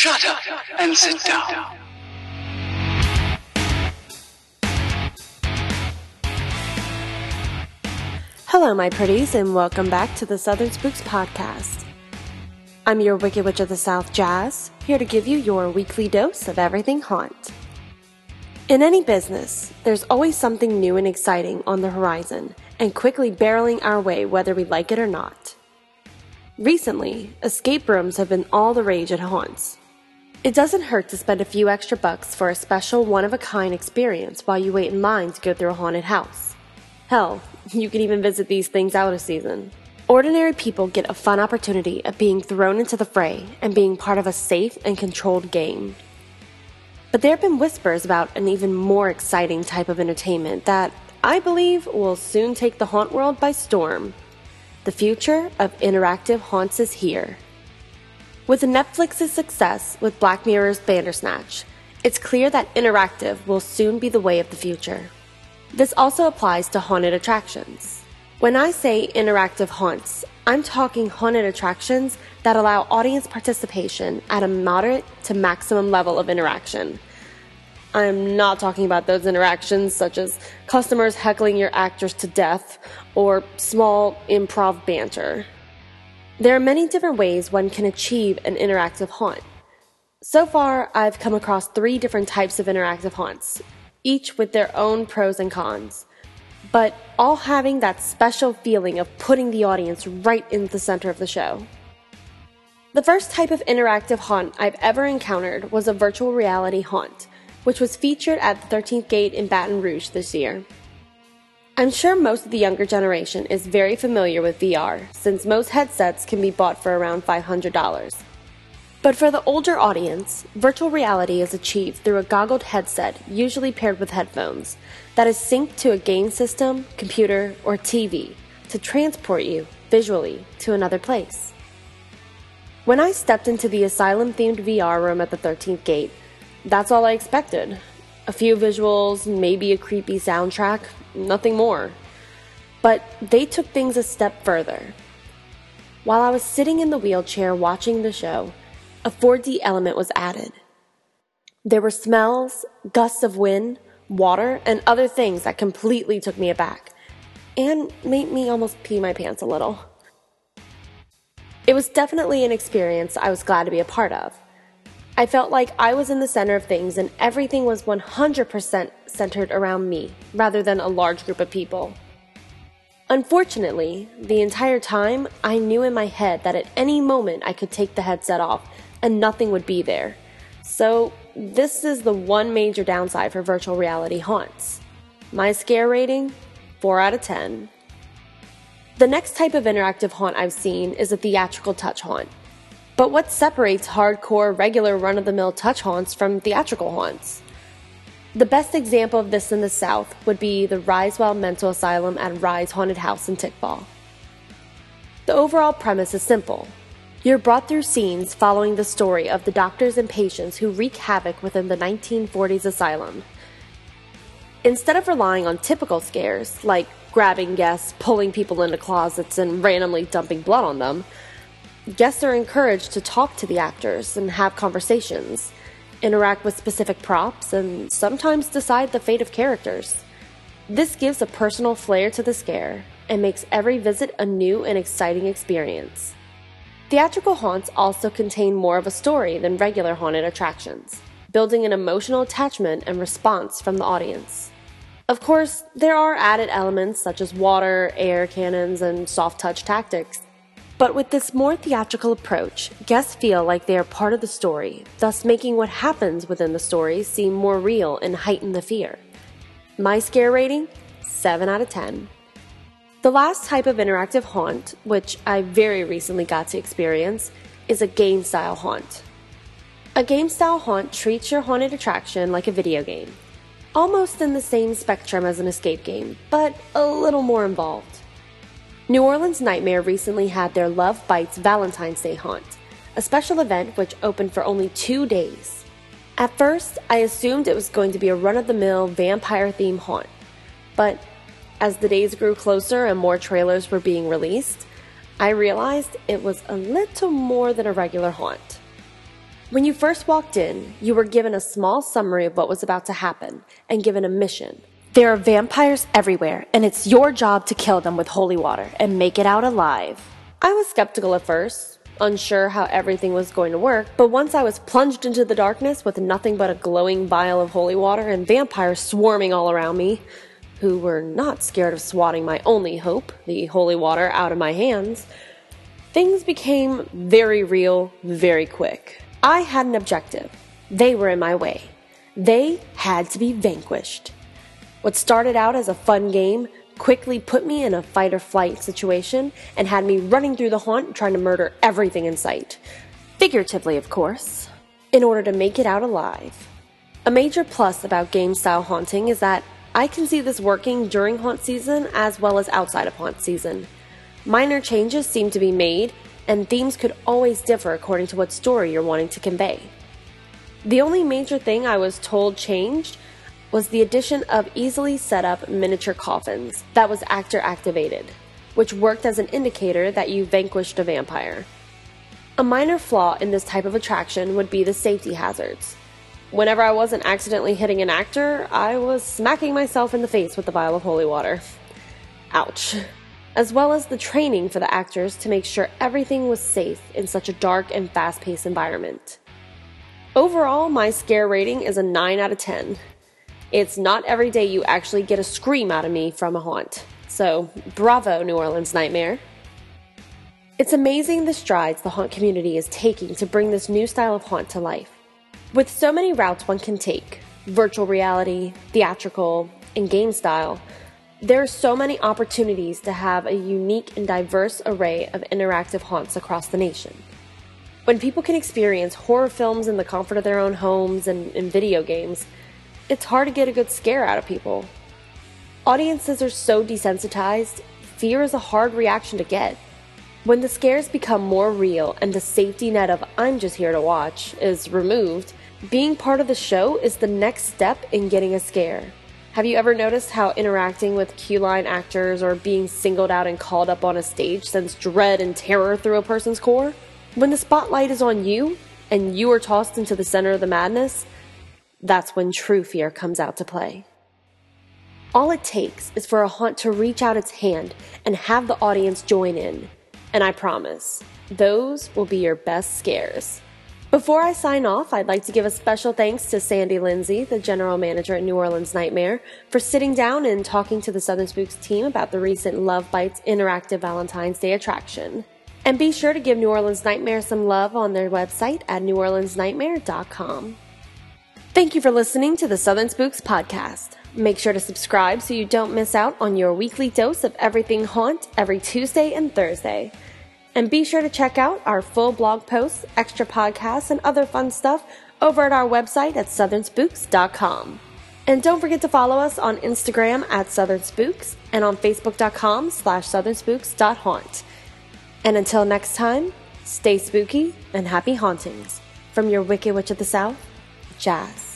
Shut up and sit down. Hello, my pretties, and welcome back to the Southern Spooks Podcast. I'm your Wicked Witch of the South, Jazz, here to give you your weekly dose of everything haunt. In any business, there's always something new and exciting on the horizon, and quickly barreling our way whether we like it or not. Recently, escape rooms have been all the rage at haunts. It doesn't hurt to spend a few extra bucks for a special one of a kind experience while you wait in line to go through a haunted house. Hell, you can even visit these things out of season. Ordinary people get a fun opportunity of being thrown into the fray and being part of a safe and controlled game. But there have been whispers about an even more exciting type of entertainment that I believe will soon take the haunt world by storm. The future of interactive haunts is here. With Netflix's success with Black Mirror's Bandersnatch, it's clear that interactive will soon be the way of the future. This also applies to haunted attractions. When I say interactive haunts, I'm talking haunted attractions that allow audience participation at a moderate to maximum level of interaction. I'm not talking about those interactions such as customers heckling your actors to death or small improv banter. There are many different ways one can achieve an interactive haunt. So far, I've come across three different types of interactive haunts, each with their own pros and cons, but all having that special feeling of putting the audience right in the center of the show. The first type of interactive haunt I've ever encountered was a virtual reality haunt, which was featured at the 13th Gate in Baton Rouge this year. I'm sure most of the younger generation is very familiar with VR, since most headsets can be bought for around $500. But for the older audience, virtual reality is achieved through a goggled headset, usually paired with headphones, that is synced to a game system, computer, or TV to transport you, visually, to another place. When I stepped into the asylum themed VR room at the 13th Gate, that's all I expected. A few visuals, maybe a creepy soundtrack, nothing more. But they took things a step further. While I was sitting in the wheelchair watching the show, a 4D element was added. There were smells, gusts of wind, water, and other things that completely took me aback and made me almost pee my pants a little. It was definitely an experience I was glad to be a part of. I felt like I was in the center of things and everything was 100% centered around me rather than a large group of people. Unfortunately, the entire time, I knew in my head that at any moment I could take the headset off and nothing would be there. So, this is the one major downside for virtual reality haunts. My scare rating 4 out of 10. The next type of interactive haunt I've seen is a theatrical touch haunt. But what separates hardcore, regular run of the mill touch haunts from theatrical haunts? The best example of this in the South would be the Risewell Mental Asylum at Rise Haunted House in Tickfaw. The overall premise is simple you're brought through scenes following the story of the doctors and patients who wreak havoc within the 1940s asylum. Instead of relying on typical scares, like grabbing guests, pulling people into closets, and randomly dumping blood on them, guests are encouraged to talk to the actors and have conversations, interact with specific props, and sometimes decide the fate of characters. This gives a personal flair to the scare and makes every visit a new and exciting experience. Theatrical haunts also contain more of a story than regular haunted attractions, building an emotional attachment and response from the audience. Of course, there are added elements such as water, air cannons, and soft touch tactics. But with this more theatrical approach, guests feel like they are part of the story, thus making what happens within the story seem more real and heighten the fear. My scare rating? 7 out of 10. The last type of interactive haunt, which I very recently got to experience, is a game style haunt. A game style haunt treats your haunted attraction like a video game, almost in the same spectrum as an escape game, but a little more involved. New Orleans Nightmare recently had their Love Bites Valentine's Day haunt, a special event which opened for only two days. At first, I assumed it was going to be a run of the mill vampire theme haunt, but as the days grew closer and more trailers were being released, I realized it was a little more than a regular haunt. When you first walked in, you were given a small summary of what was about to happen and given a mission. There are vampires everywhere, and it's your job to kill them with holy water and make it out alive. I was skeptical at first, unsure how everything was going to work, but once I was plunged into the darkness with nothing but a glowing vial of holy water and vampires swarming all around me, who were not scared of swatting my only hope, the holy water, out of my hands, things became very real very quick. I had an objective. They were in my way. They had to be vanquished. What started out as a fun game quickly put me in a fight or flight situation and had me running through the haunt trying to murder everything in sight. Figuratively, of course, in order to make it out alive. A major plus about game style haunting is that I can see this working during haunt season as well as outside of haunt season. Minor changes seem to be made and themes could always differ according to what story you're wanting to convey. The only major thing I was told changed was the addition of easily set up miniature coffins that was actor activated, which worked as an indicator that you vanquished a vampire. A minor flaw in this type of attraction would be the safety hazards. Whenever I wasn't accidentally hitting an actor, I was smacking myself in the face with the vial of holy water. Ouch as well as the training for the actors to make sure everything was safe in such a dark and fast paced environment. Overall, my scare rating is a 9 out of 10. It's not every day you actually get a scream out of me from a haunt. So, bravo, New Orleans Nightmare. It's amazing the strides the haunt community is taking to bring this new style of haunt to life. With so many routes one can take virtual reality, theatrical, and game style there are so many opportunities to have a unique and diverse array of interactive haunts across the nation. When people can experience horror films in the comfort of their own homes and in video games, it's hard to get a good scare out of people. Audiences are so desensitized, fear is a hard reaction to get. When the scares become more real and the safety net of I'm just here to watch is removed, being part of the show is the next step in getting a scare. Have you ever noticed how interacting with queue line actors or being singled out and called up on a stage sends dread and terror through a person's core? When the spotlight is on you and you are tossed into the center of the madness, that's when true fear comes out to play. All it takes is for a haunt to reach out its hand and have the audience join in. And I promise, those will be your best scares. Before I sign off, I'd like to give a special thanks to Sandy Lindsay, the general manager at New Orleans Nightmare, for sitting down and talking to the Southern Spooks team about the recent Love Bites interactive Valentine's Day attraction. And be sure to give New Orleans Nightmare some love on their website at neworleansnightmare.com. Thank you for listening to the Southern Spooks podcast. Make sure to subscribe so you don't miss out on your weekly dose of everything haunt every Tuesday and Thursday. And be sure to check out our full blog posts, extra podcasts, and other fun stuff over at our website at southernspooks.com. And don't forget to follow us on Instagram at Southern Spooks and on Facebook.com slash southernspooks.haunt. And until next time, stay spooky and happy hauntings. From your Wicked Witch of the South, Jazz.